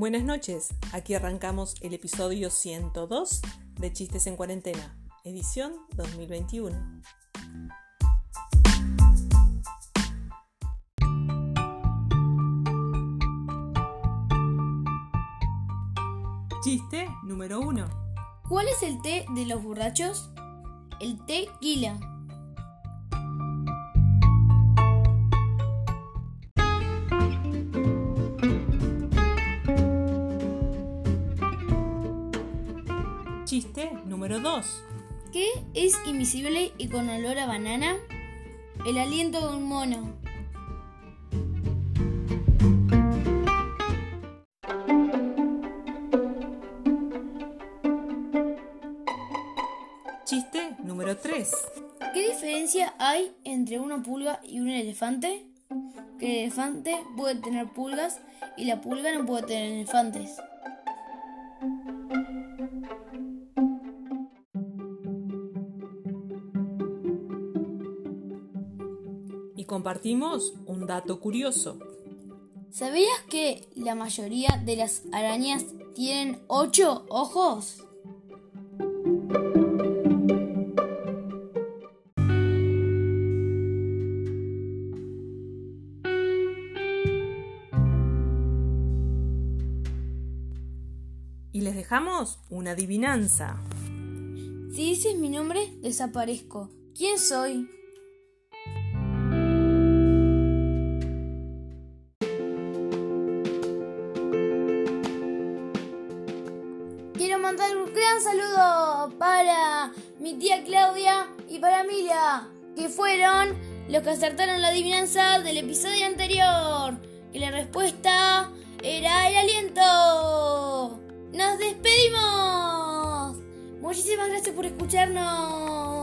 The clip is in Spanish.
Buenas noches, aquí arrancamos el episodio 102 de Chistes en Cuarentena, edición 2021. Chiste número 1. ¿Cuál es el té de los borrachos? El tequila. Chiste número 2. ¿Qué es invisible y con olor a banana? El aliento de un mono. Chiste número 3. ¿Qué diferencia hay entre una pulga y un elefante? Que el elefante puede tener pulgas y la pulga no puede tener elefantes. Compartimos un dato curioso. ¿Sabías que la mayoría de las arañas tienen ocho ojos? Y les dejamos una adivinanza. Si dices mi nombre, desaparezco. ¿Quién soy? Un gran saludo para mi tía Claudia y para Mila, que fueron los que acertaron la adivinanza del episodio anterior. Y la respuesta era el aliento. ¡Nos despedimos! Muchísimas gracias por escucharnos.